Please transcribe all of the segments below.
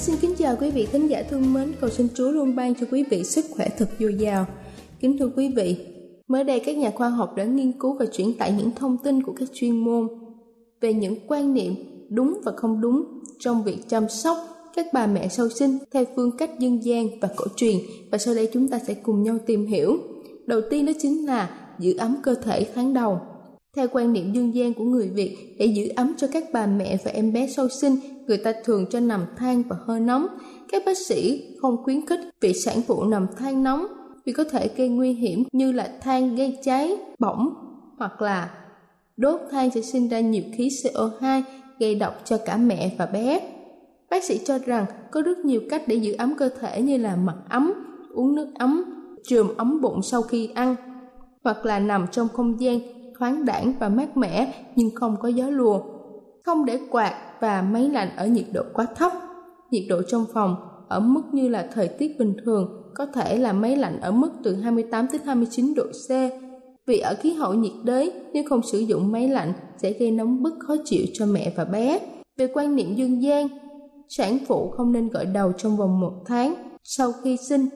xin kính chào quý vị thính giả thương mến, cầu xin Chúa luôn ban cho quý vị sức khỏe thật dồi dào. Kính thưa quý vị, mới đây các nhà khoa học đã nghiên cứu và chuyển tải những thông tin của các chuyên môn về những quan niệm đúng và không đúng trong việc chăm sóc các bà mẹ sau sinh theo phương cách dân gian và cổ truyền và sau đây chúng ta sẽ cùng nhau tìm hiểu. Đầu tiên đó chính là giữ ấm cơ thể tháng đầu. Theo quan niệm dân gian của người Việt, để giữ ấm cho các bà mẹ và em bé sau sinh, người ta thường cho nằm than và hơi nóng. Các bác sĩ không khuyến khích việc sản phụ nằm than nóng vì có thể gây nguy hiểm như là than gây cháy, bỏng hoặc là đốt than sẽ sinh ra nhiều khí CO2 gây độc cho cả mẹ và bé. Bác sĩ cho rằng có rất nhiều cách để giữ ấm cơ thể như là mặc ấm, uống nước ấm, chườm ấm bụng sau khi ăn, hoặc là nằm trong không gian thoáng đãng và mát mẻ nhưng không có gió lùa. Không để quạt và máy lạnh ở nhiệt độ quá thấp. Nhiệt độ trong phòng ở mức như là thời tiết bình thường, có thể là máy lạnh ở mức từ 28 đến 29 độ C. Vì ở khí hậu nhiệt đới, nếu không sử dụng máy lạnh sẽ gây nóng bức khó chịu cho mẹ và bé. Về quan niệm dân gian, sản phụ không nên gội đầu trong vòng một tháng sau khi sinh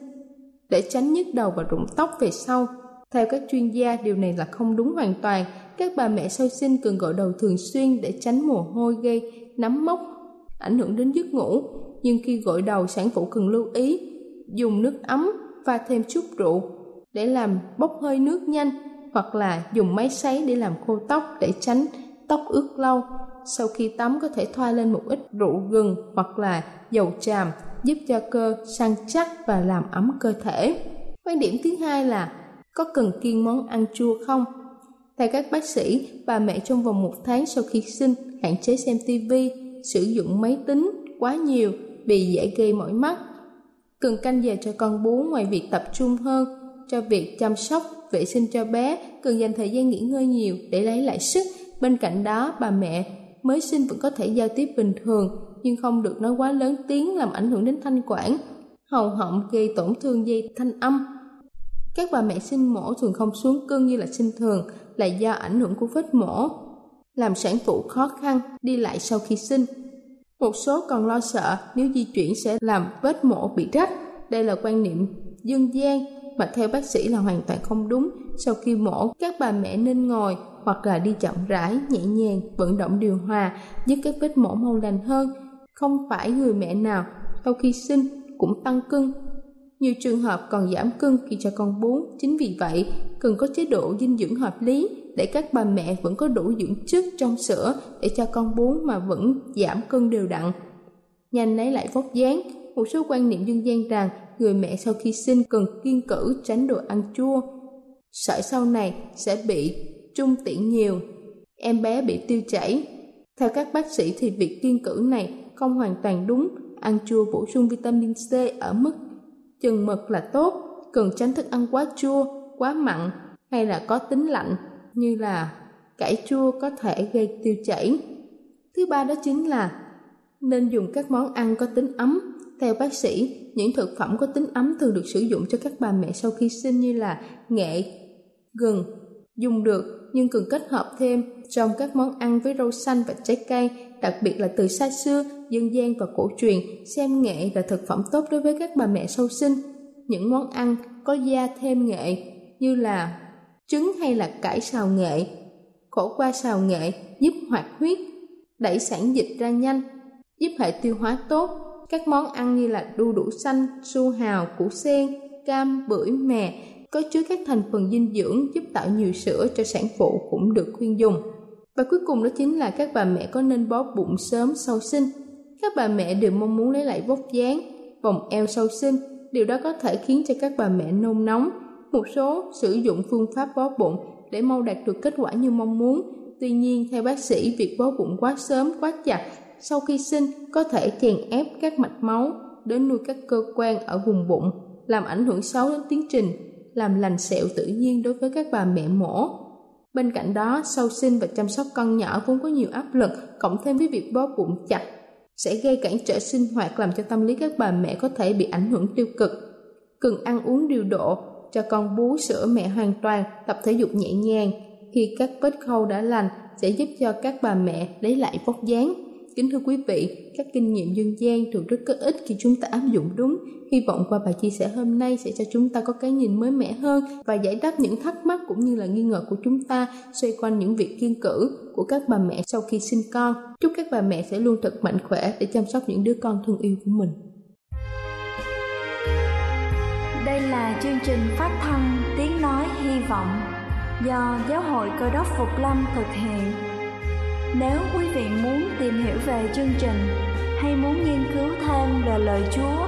để tránh nhức đầu và rụng tóc về sau. Theo các chuyên gia, điều này là không đúng hoàn toàn. Các bà mẹ sau sinh cần gội đầu thường xuyên để tránh mồ hôi gây nấm mốc, ảnh hưởng đến giấc ngủ. Nhưng khi gội đầu, sản phụ cần lưu ý dùng nước ấm và thêm chút rượu để làm bốc hơi nước nhanh hoặc là dùng máy sấy để làm khô tóc để tránh tóc ướt lâu. Sau khi tắm có thể thoa lên một ít rượu gừng hoặc là dầu tràm giúp cho cơ săn chắc và làm ấm cơ thể. Quan điểm thứ hai là có cần kiêng món ăn chua không? Theo các bác sĩ, bà mẹ trong vòng một tháng sau khi sinh hạn chế xem TV, sử dụng máy tính quá nhiều vì dễ gây mỏi mắt. Cần canh giờ cho con bú ngoài việc tập trung hơn cho việc chăm sóc, vệ sinh cho bé, cần dành thời gian nghỉ ngơi nhiều để lấy lại sức. Bên cạnh đó, bà mẹ mới sinh vẫn có thể giao tiếp bình thường, nhưng không được nói quá lớn tiếng làm ảnh hưởng đến thanh quản, hầu họng gây tổn thương dây thanh âm các bà mẹ sinh mổ thường không xuống cưng như là sinh thường là do ảnh hưởng của vết mổ, làm sản phụ khó khăn đi lại sau khi sinh. Một số còn lo sợ nếu di chuyển sẽ làm vết mổ bị rách. Đây là quan niệm dân gian mà theo bác sĩ là hoàn toàn không đúng. Sau khi mổ, các bà mẹ nên ngồi hoặc là đi chậm rãi, nhẹ nhàng, vận động điều hòa, giúp các vết mổ mau lành hơn. Không phải người mẹ nào sau khi sinh cũng tăng cân nhiều trường hợp còn giảm cân khi cho con bú, chính vì vậy cần có chế độ dinh dưỡng hợp lý để các bà mẹ vẫn có đủ dưỡng chất trong sữa để cho con bú mà vẫn giảm cân đều đặn. Nhanh lấy lại vóc dáng, một số quan niệm dân gian rằng người mẹ sau khi sinh cần kiên cử tránh đồ ăn chua. Sợ sau này sẽ bị trung tiện nhiều, em bé bị tiêu chảy. Theo các bác sĩ thì việc kiên cử này không hoàn toàn đúng, ăn chua bổ sung vitamin C ở mức chừng mực là tốt, cần tránh thức ăn quá chua, quá mặn hay là có tính lạnh, như là cải chua có thể gây tiêu chảy. Thứ ba đó chính là nên dùng các món ăn có tính ấm. Theo bác sĩ, những thực phẩm có tính ấm thường được sử dụng cho các bà mẹ sau khi sinh như là nghệ gừng, dùng được nhưng cần kết hợp thêm trong các món ăn với rau xanh và trái cây, đặc biệt là từ xa xưa, dân gian và cổ truyền, xem nghệ là thực phẩm tốt đối với các bà mẹ sau sinh. Những món ăn có gia thêm nghệ như là trứng hay là cải xào nghệ, khổ qua xào nghệ giúp hoạt huyết, đẩy sản dịch ra nhanh, giúp hệ tiêu hóa tốt. Các món ăn như là đu đủ xanh, su hào, củ sen, cam, bưởi, mè có chứa các thành phần dinh dưỡng giúp tạo nhiều sữa cho sản phụ cũng được khuyên dùng. Và cuối cùng đó chính là các bà mẹ có nên bó bụng sớm sau sinh. Các bà mẹ đều mong muốn lấy lại vóc dáng, vòng eo sau sinh. Điều đó có thể khiến cho các bà mẹ nôn nóng. Một số sử dụng phương pháp bó bụng để mau đạt được kết quả như mong muốn. Tuy nhiên, theo bác sĩ, việc bó bụng quá sớm, quá chặt sau khi sinh có thể chèn ép các mạch máu đến nuôi các cơ quan ở vùng bụng, làm ảnh hưởng xấu đến tiến trình làm lành sẹo tự nhiên đối với các bà mẹ mổ. Bên cạnh đó, sau sinh và chăm sóc con nhỏ vốn có nhiều áp lực, cộng thêm với việc bó bụng chặt, sẽ gây cản trở sinh hoạt làm cho tâm lý các bà mẹ có thể bị ảnh hưởng tiêu cực. Cần ăn uống điều độ, cho con bú sữa mẹ hoàn toàn, tập thể dục nhẹ nhàng. Khi các vết khâu đã lành, sẽ giúp cho các bà mẹ lấy lại vóc dáng. Kính thưa quý vị, các kinh nghiệm dân gian thường rất có ích khi chúng ta áp dụng đúng. Hy vọng qua bài chia sẻ hôm nay sẽ cho chúng ta có cái nhìn mới mẻ hơn và giải đáp những thắc mắc cũng như là nghi ngờ của chúng ta xoay quanh những việc kiên cử của các bà mẹ sau khi sinh con. Chúc các bà mẹ sẽ luôn thật mạnh khỏe để chăm sóc những đứa con thương yêu của mình. Đây là chương trình phát thanh Tiếng Nói Hy Vọng do Giáo hội Cơ đốc Phục Lâm thực hiện nếu quý vị muốn tìm hiểu về chương trình hay muốn nghiên cứu thêm về lời Chúa,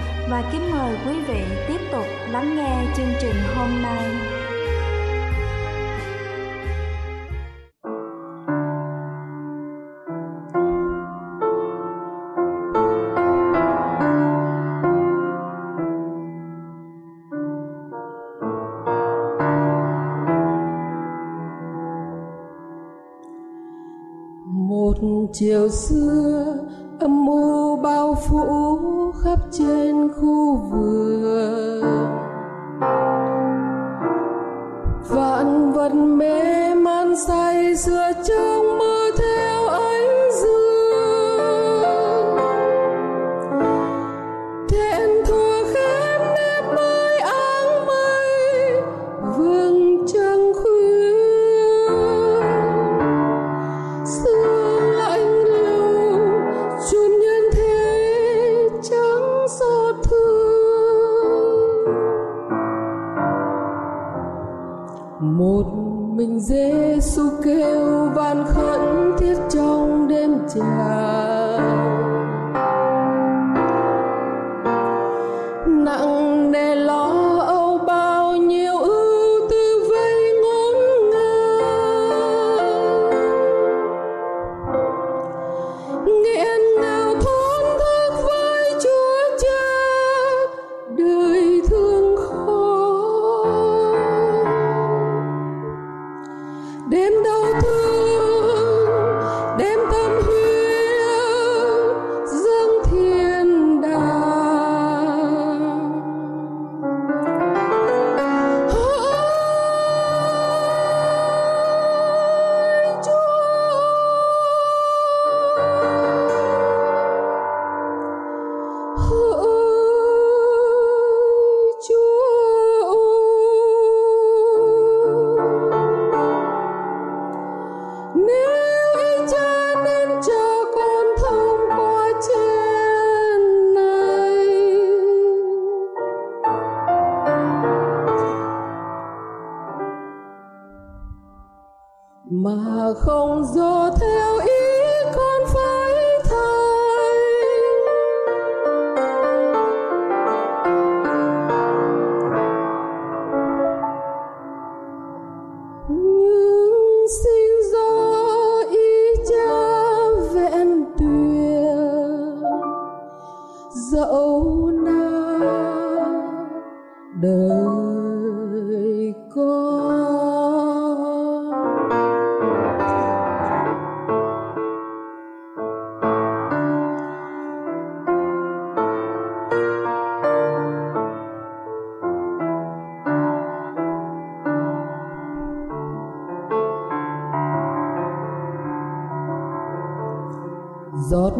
và kính mời quý vị tiếp tục lắng nghe chương trình hôm nay. chiều xưa âm mưu bao phủ khắp trên khu vườn. Vạn vật mê man say sưa trong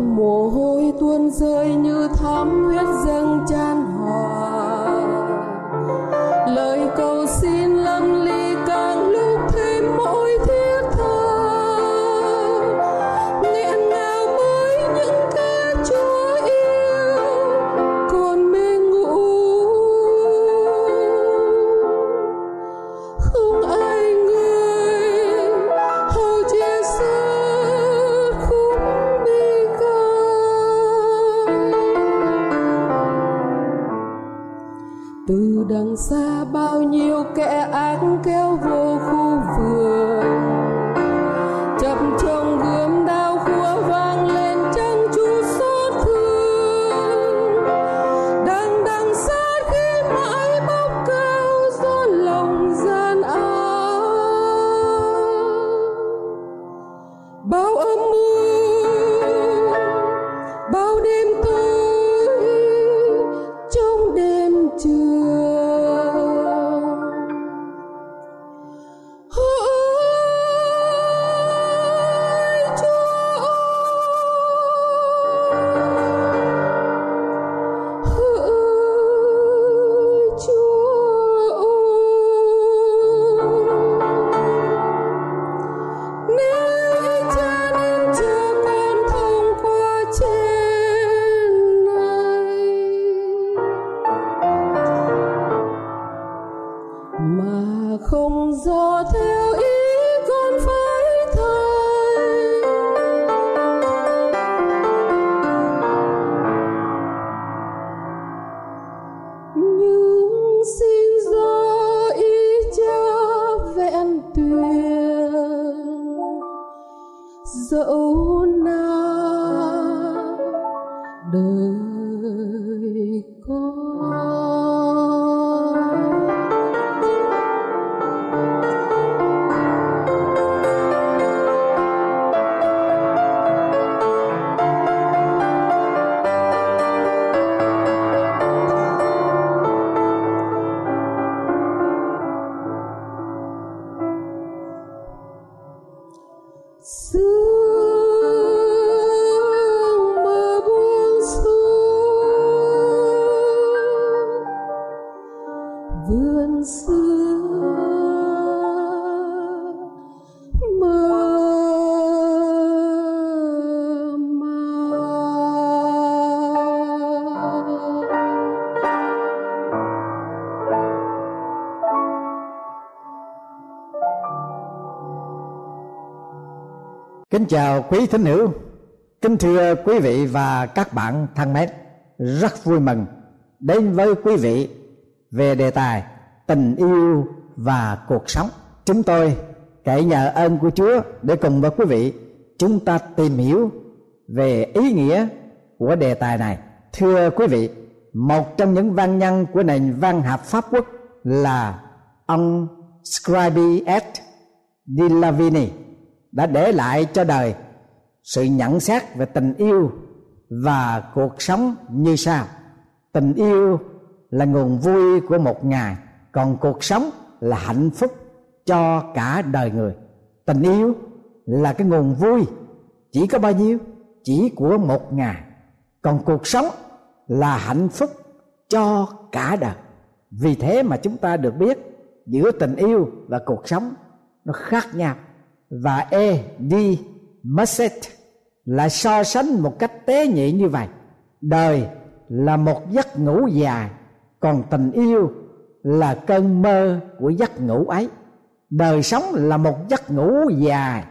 mồ hôi tuôn rơi như thắm huyết dâng chan hòa. Lời câu mà không do theo ý Kính chào quý thính hữu, kính thưa quý vị và các bạn thân mến, rất vui mừng đến với quý vị về đề tài tình yêu và cuộc sống. Chúng tôi cậy nhờ ơn của Chúa để cùng với quý vị chúng ta tìm hiểu về ý nghĩa của đề tài này. Thưa quý vị, một trong những văn nhân của nền văn học Pháp quốc là ông Scribe S. Dilavini Lavini đã để lại cho đời sự nhận xét về tình yêu và cuộc sống như sau. Tình yêu là nguồn vui của một ngày, còn cuộc sống là hạnh phúc cho cả đời người. Tình yêu là cái nguồn vui, chỉ có bao nhiêu? Chỉ của một ngày. Còn cuộc sống là hạnh phúc cho cả đời. Vì thế mà chúng ta được biết giữa tình yêu và cuộc sống nó khác nhau và E. D. Musset là so sánh một cách tế nhị như vậy đời là một giấc ngủ dài còn tình yêu là cơn mơ của giấc ngủ ấy đời sống là một giấc ngủ dài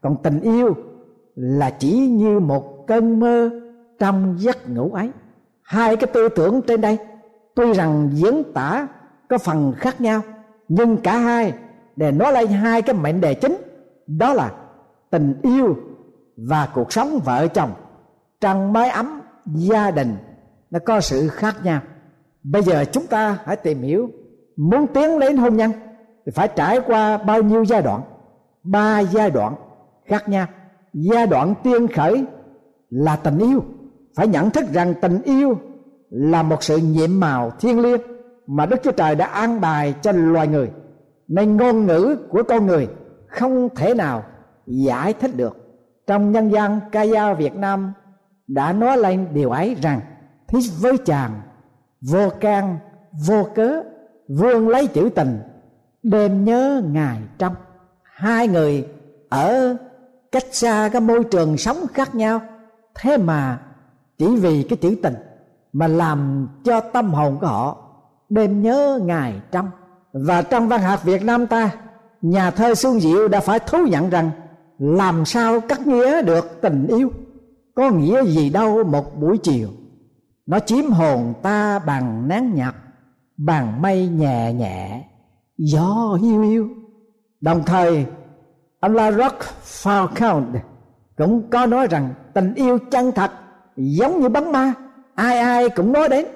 còn tình yêu là chỉ như một cơn mơ trong giấc ngủ ấy hai cái tư tưởng trên đây, tuy rằng diễn tả có phần khác nhau, nhưng cả hai để nói lên hai cái mệnh đề chính đó là tình yêu và cuộc sống vợ chồng, trăng mái ấm, gia đình. Nó có sự khác nhau. Bây giờ chúng ta hãy tìm hiểu, muốn tiến đến hôn nhân thì phải trải qua bao nhiêu giai đoạn? Ba giai đoạn khác nhau. Giai đoạn tiên khởi là tình yêu. Phải nhận thức rằng tình yêu là một sự nhiệm màu thiêng liêng mà đức chúa trời đã an bài cho loài người. Nên ngôn ngữ của con người không thể nào giải thích được. Trong nhân gian ca dao việt nam đã nói lên điều ấy rằng, thích với chàng, vô can, vô cớ, vương lấy chữ tình, đêm nhớ ngày trong. Hai người ở cách xa cái môi trường sống khác nhau, thế mà chỉ vì cái chữ tình mà làm cho tâm hồn của họ đêm nhớ ngày trong. Và trong văn học Việt Nam ta nhà thơ Xuân Diệu đã phải thú nhận rằng làm sao cắt nghĩa được tình yêu? Có nghĩa gì đâu một buổi chiều. Nó chiếm hồn ta bằng nén nhạc, bằng mây nhẹ nhẹ, gió hiu hiu. Đồng thời, ông La Rock Falcon cũng có nói rằng tình yêu chân thật giống như bắn ma, ai ai cũng nói đến,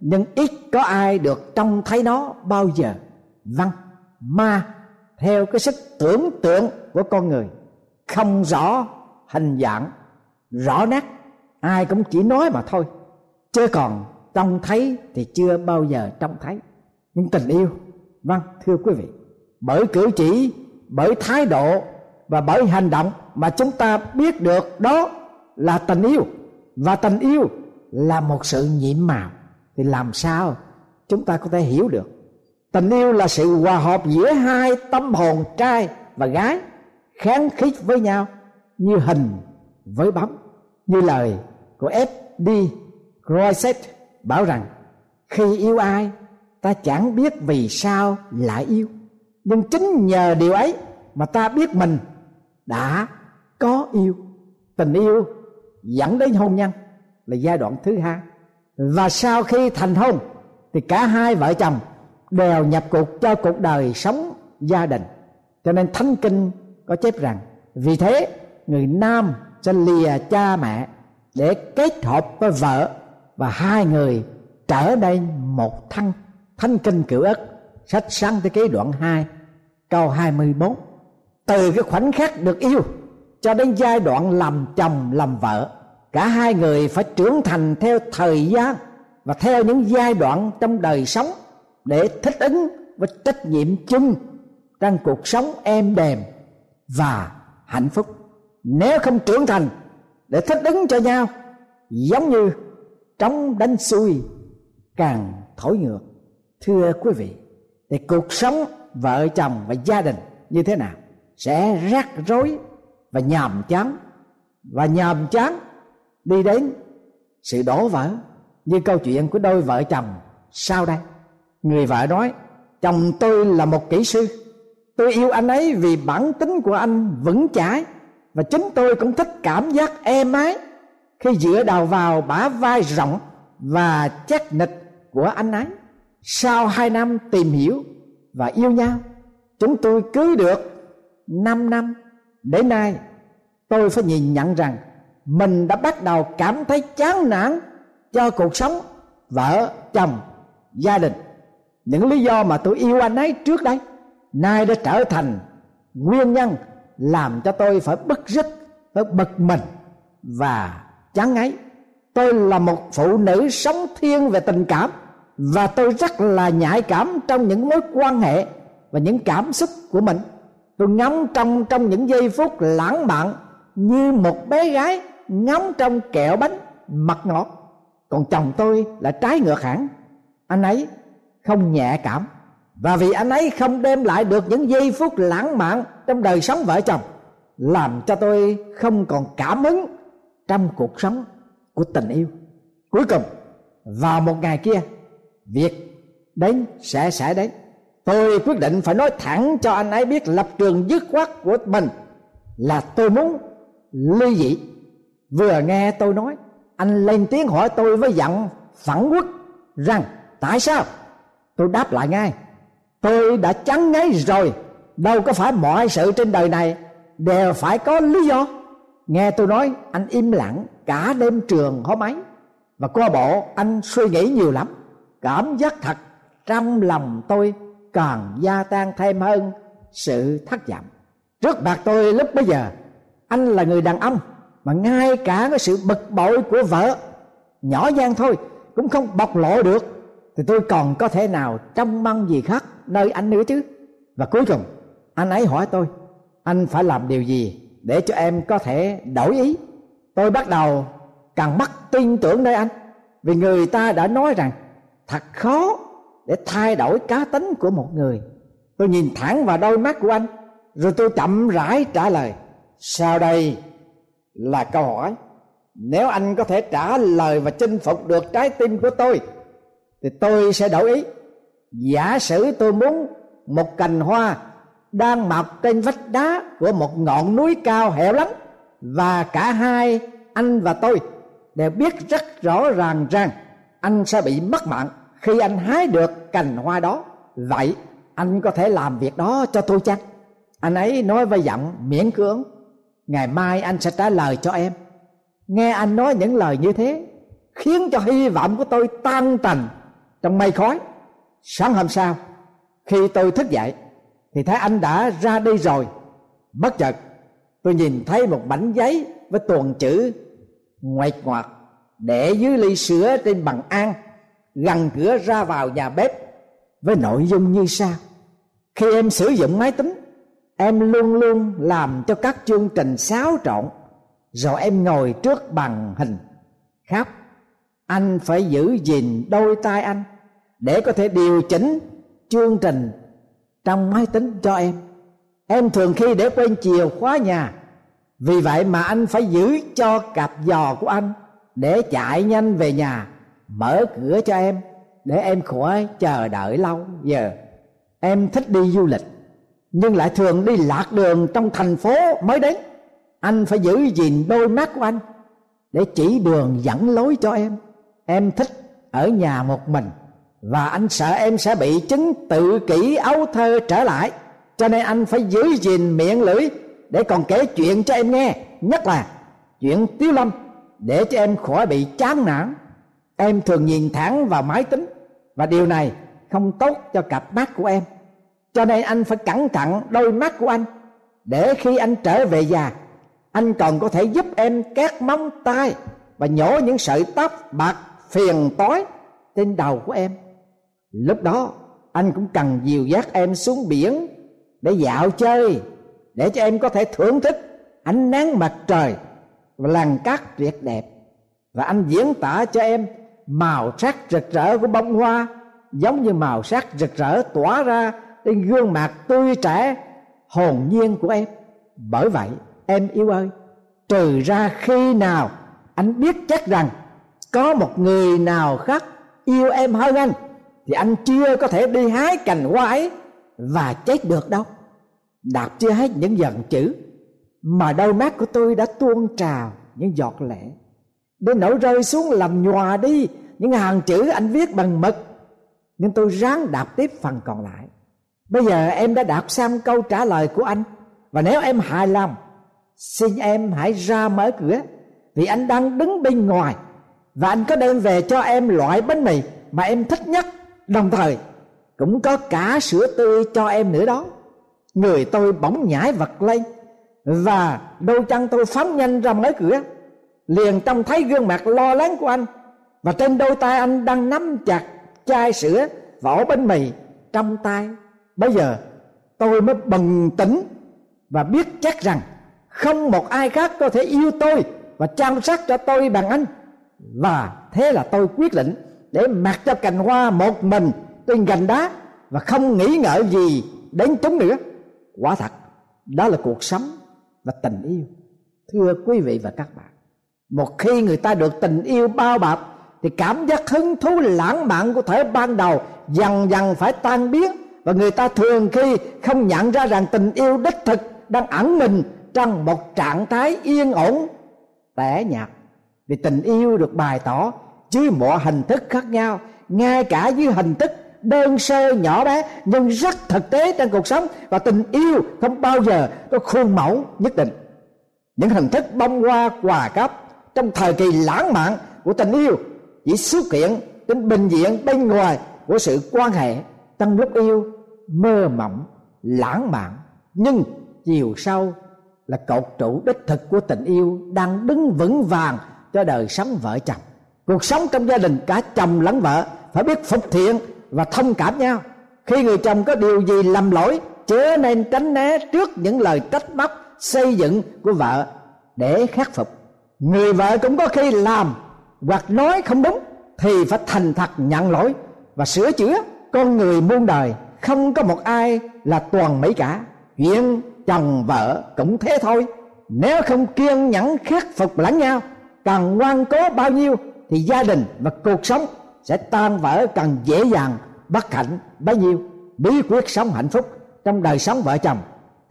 nhưng ít có ai được trông thấy nó bao giờ. Văn, ma theo cái sức tưởng tượng của con người, không rõ hình dạng, rõ nét, ai cũng chỉ nói mà thôi. Chứ còn trông thấy thì chưa bao giờ trông thấy. Nhưng tình yêu vâng thưa quý vị, bởi cử chỉ, bởi thái độ và bởi hành động mà chúng ta biết được đó là tình yêu. Và tình yêu là một sự nhiệm màu. Thì làm sao chúng ta có thể hiểu được tình yêu là sự hòa hợp giữa hai tâm hồn trai và gái, kháng khích với nhau, như hình với bóng, như lời của F.D. Croisset bảo rằng, khi yêu ai, ta chẳng biết vì sao lại yêu, nhưng chính nhờ điều ấy mà ta biết mình đã có yêu tình yêu dẫn đến hôn nhân là giai đoạn thứ hai và sau khi thành hôn, thì cả hai vợ chồng đều nhập cuộc cho cuộc đời sống gia đình. Cho nên thánh kinh có chép rằng, vì thế người nam sẽ lìa cha mẹ để kết hợp với vợ và hai người trở nên một thân. Thánh kinh cửu ất sách sáng thế ký đoạn 2 câu 24 từ cái khoảnh khắc được yêu cho đến giai đoạn làm chồng, làm vợ, cả hai người phải trưởng thành theo thời gian và theo những giai đoạn trong đời sống để thích ứng với trách nhiệm chung trong cuộc sống êm đềm và hạnh phúc. Nếu không trưởng thành để thích ứng cho nhau, giống như trống đánh xuôi, càng thổi ngược. Thưa quý vị, thì cuộc sống vợ chồng và gia đình như thế nào sẽ rắc rối và nhàm chán. Và nhàm chán đi đến sự đổ vỡ như câu chuyện của đôi vợ chồng sau đây người vợ nói, chồng tôi là một kỹ sư. Tôi yêu anh ấy vì bản tính của anh vững chãi và chính tôi cũng thích cảm giác êm ái khi dựa đầu vào bả vai rộng và chắc nịch của anh ấy. Sau hai năm tìm hiểu và yêu nhau, chúng tôi cưới được năm năm. Đến nay, tôi phải nhìn nhận rằng mình đã bắt đầu cảm thấy chán nản cho cuộc sống vợ, chồng, gia đình những lý do mà tôi yêu anh ấy trước đây, nay đã trở thành nguyên nhân làm cho tôi phải bức rứt, phải bực mình và chán ngấy. Tôi là một phụ nữ sống thiên về tình cảm và tôi rất là nhạy cảm trong những mối quan hệ và những cảm xúc của mình. Tôi ngắm trong trong những giây phút lãng mạn như một bé gái ngắm trong kẹo bánh mật ngọt. Còn chồng tôi là trái ngược hẳn. Anh ấy không nhẹ cảm. Và vì anh ấy không đem lại được những giây phút lãng mạn trong đời sống vợ chồng, làm cho tôi không còn cảm hứng trong cuộc sống của tình yêu. Cuối cùng, vào một ngày kia, việc đến sẽ sẽ đến. Tôi quyết định phải nói thẳng cho anh ấy biết lập trường dứt khoát của mình là tôi muốn ly dị. Vừa nghe tôi nói, anh lên tiếng hỏi tôi với giọng phẫn quốc rằng, tại sao? Tôi đáp lại ngay. Tôi đã chắn ngay rồi. Đâu có phải mọi sự trên đời này đều phải có lý do. Nghe tôi nói, anh im lặng cả đêm trường hôm ấy. Và qua bộ, anh suy nghĩ nhiều lắm. Cảm giác thật, trong lòng tôi càng gia tăng thêm hơn sự thất vọng. Trước mặt tôi lúc bây giờ, anh là người đàn ông, mà ngay cả cái sự bực bội của vợ, nhỏ nhan thôi, cũng không bộc lộ được thì tôi còn có thể nào trông mong gì khác nơi anh nữa chứ? Và cuối cùng, anh ấy hỏi tôi, anh phải làm điều gì để cho em có thể đổi ý? Tôi bắt đầu càng mất tin tưởng nơi anh, vì người ta đã nói rằng thật khó để thay đổi cá tính của một người. Tôi nhìn thẳng vào đôi mắt của anh, rồi tôi chậm rãi trả lời, sau đây là câu hỏi. Nếu anh có thể trả lời và chinh phục được trái tim của tôi thì tôi sẽ đổi ý. Giả sử tôi muốn một cành hoa đang mọc trên vách đá của một ngọn núi cao hẻo lánh và cả hai, anh và tôi đều biết rất rõ ràng rằng anh sẽ bị mất mạng khi anh hái được cành hoa đó. Vậy anh có thể làm việc đó cho tôi chăng? Anh ấy nói với giọng miễn cưỡng. Ngày mai anh sẽ trả lời cho em. Nghe anh nói những lời như thế, khiến cho hy vọng của tôi tan tành trong mây khói, sáng hôm sau, khi tôi thức dậy, thì thấy anh đã ra đi rồi. Bất chợt, tôi nhìn thấy một mảnh giấy với tuần chữ ngoạch ngoạc để dưới ly sữa trên bằng an, gần cửa ra vào nhà bếp với nội dung như sau. Khi em sử dụng máy tính, em luôn luôn làm cho các chương trình xáo trộn, rồi em ngồi trước bằng hình. Khóc. Anh phải giữ gìn đôi tay anh để có thể điều chỉnh chương trình trong máy tính cho em. Em thường khi để quên chìa khóa nhà. Vì vậy mà anh phải giữ cho cặp giò của anh để chạy nhanh về nhà, mở cửa cho em, để em khỏi chờ đợi lâu giờ. Em thích đi du lịch, nhưng lại thường đi lạc đường trong thành phố mới đến. Anh phải giữ gìn đôi mắt của anh để chỉ đường dẫn lối cho em. Em thích ở nhà một mình và anh sợ em sẽ bị chứng tự kỷ ấu thơ trở lại. Cho nên anh phải giữ gìn miệng lưỡi để còn kể chuyện cho em nghe. Nhất là chuyện tiếu lâm, để cho em khỏi bị chán nản. Em thường nhìn thẳng vào máy tính, và điều này không tốt cho cặp mắt của em. Cho nên anh phải cẩn thận đôi mắt của anh, để khi anh trở về già, anh còn có thể giúp em cắt móng tay và nhổ những sợi tóc bạc phiền tối trên đầu của em lúc đó, anh cũng cần dìu dắt em xuống biển để dạo chơi, để cho em có thể thưởng thức ánh nắng mặt trời và làn cát tuyệt đẹp. Và anh diễn tả cho em màu sắc rực rỡ của bông hoa, giống như màu sắc rực rỡ tỏa ra trên gương mặt tươi trẻ, hồn nhiên của em. Bởi vậy, em yêu ơi, trừ ra khi nào anh biết chắc rằng có một người nào khác yêu em hơn anh thì anh chưa có thể đi hái cành hoa ấy và chết được đâu. Đạp chưa hết những giận chữ mà đôi mắt của tôi đã tuôn trào những giọt lệ. Đến nỗi rơi xuống làm nhòa đi những hàng chữ anh viết bằng mực. Nhưng tôi ráng đạp tiếp phần còn lại. Bây giờ em đã đạp xong câu trả lời của anh. Và nếu em hài lòng, xin em hãy ra mở cửa. Vì anh đang đứng bên ngoài. Và anh có đem về cho em loại bánh mì mà em thích nhất đồng thời, cũng có cả sữa tươi cho em nữa đó. Người tôi bỗng nhảy vật lên, và đôi chân tôi phóng nhanh ra mở cửa. Liền trông thấy gương mặt lo lắng của anh, và trên đôi tay anh đang nắm chặt chai sữa vỏ bánh mì trong tay. Bây giờ, tôi mới bừng tỉnh và biết chắc rằng không một ai khác có thể yêu tôi và chăm sóc cho tôi bằng anh. Và thế là tôi quyết định để mặc cho cành hoa một mình trên gành đá và không nghĩ ngợi gì đến chúng nữa. Quả thật, đó là cuộc sống và tình yêu. Thưa quý vị và các bạn, một khi người ta được tình yêu bao bọc, thì cảm giác hứng thú lãng mạn của thể ban đầu dần dần phải tan biến và người ta thường khi không nhận ra rằng tình yêu đích thực đang ẩn mình trong một trạng thái yên ổn, tẻ nhạt. Vì tình yêu được bày tỏ dưới mọi hình thức khác nhau, ngay cả dưới hình thức đơn sơ nhỏ bé, nhưng rất thực tế trong cuộc sống. Và tình yêu không bao giờ có khuôn mẫu nhất định. Những hình thức bông hoa, quà cấp trong thời kỳ lãng mạn của tình yêu chỉ xuất hiện trên bình diện bên ngoài của sự quan hệ trong lúc yêu mơ mộng, lãng mạn. Nhưng chiều sâu là cột trụ đích thực của tình yêu đang đứng vững vàng cho đời sống vợ chồng cuộc sống trong gia đình cả chồng lẫn vợ phải biết phục thiện và thông cảm nhau. Khi người chồng có điều gì lầm lỗi, chớ nên tránh né trước những lời trách móc, xây dựng của vợ để khắc phục. Người vợ cũng có khi làm hoặc nói không đúng thì phải thành thật nhận lỗi và sửa chữa. Con người muôn đời, không có một ai là toàn mỹ cả. Chuyện chồng vợ cũng thế thôi. Nếu không kiên nhẫn khắc phục lẫn nhau, càng ngoan cố bao nhiêu thì gia đình và cuộc sống sẽ tan vỡ càng dễ dàng, bất hạnh bấy nhiêu. Bí quyết sống hạnh phúc trong đời sống vợ chồng,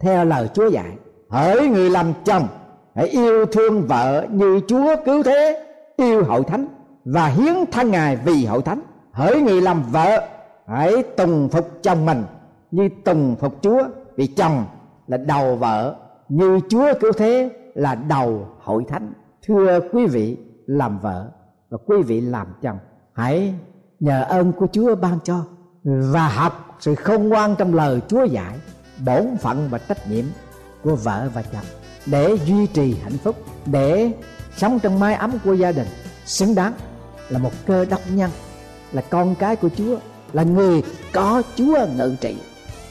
theo lời Chúa dạy, hỡi người làm chồng, hãy yêu thương vợ như Chúa cứu thế, yêu hội thánh và hiến thân ngài vì hội thánh. Hỡi người làm vợ, hãy tùng phục chồng mình như tùng phục Chúa, vì chồng là đầu vợ, như Chúa cứu thế là đầu hội thánh. Thưa quý vị, làm vợ và quý vị làm chồng, hãy nhờ ơn của Chúa ban cho và học sự khôn ngoan trong lời Chúa dạy, bổn phận và trách nhiệm của vợ và chồng, để duy trì hạnh phúc, để sống trong mái ấm của gia đình. Xứng đáng là một cơ đốc nhân, là con cái của Chúa, là người có Chúa ngự trị.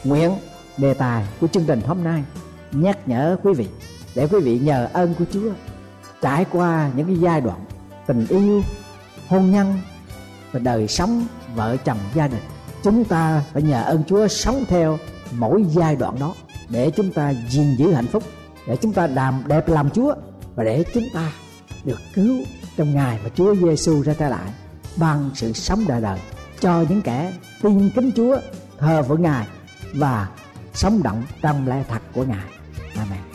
Nguyện đề tài của chương trình hôm nay nhắc nhở quý vị, để quý vị nhờ ơn của Chúa trải qua những cái giai đoạn tình yêu, hôn nhân và đời sống vợ chồng gia đình chúng ta phải nhờ ơn Chúa sống theo mỗi giai đoạn đó để chúng ta gìn giữ hạnh phúc, để chúng ta làm đẹp làm Chúa và để chúng ta được cứu trong ngày mà Chúa Giêsu ra tay lại, ban sự sống đời đời cho những kẻ tin kính Chúa thờ vững Ngài và sống động trong lẽ thật của Ngài. Amen.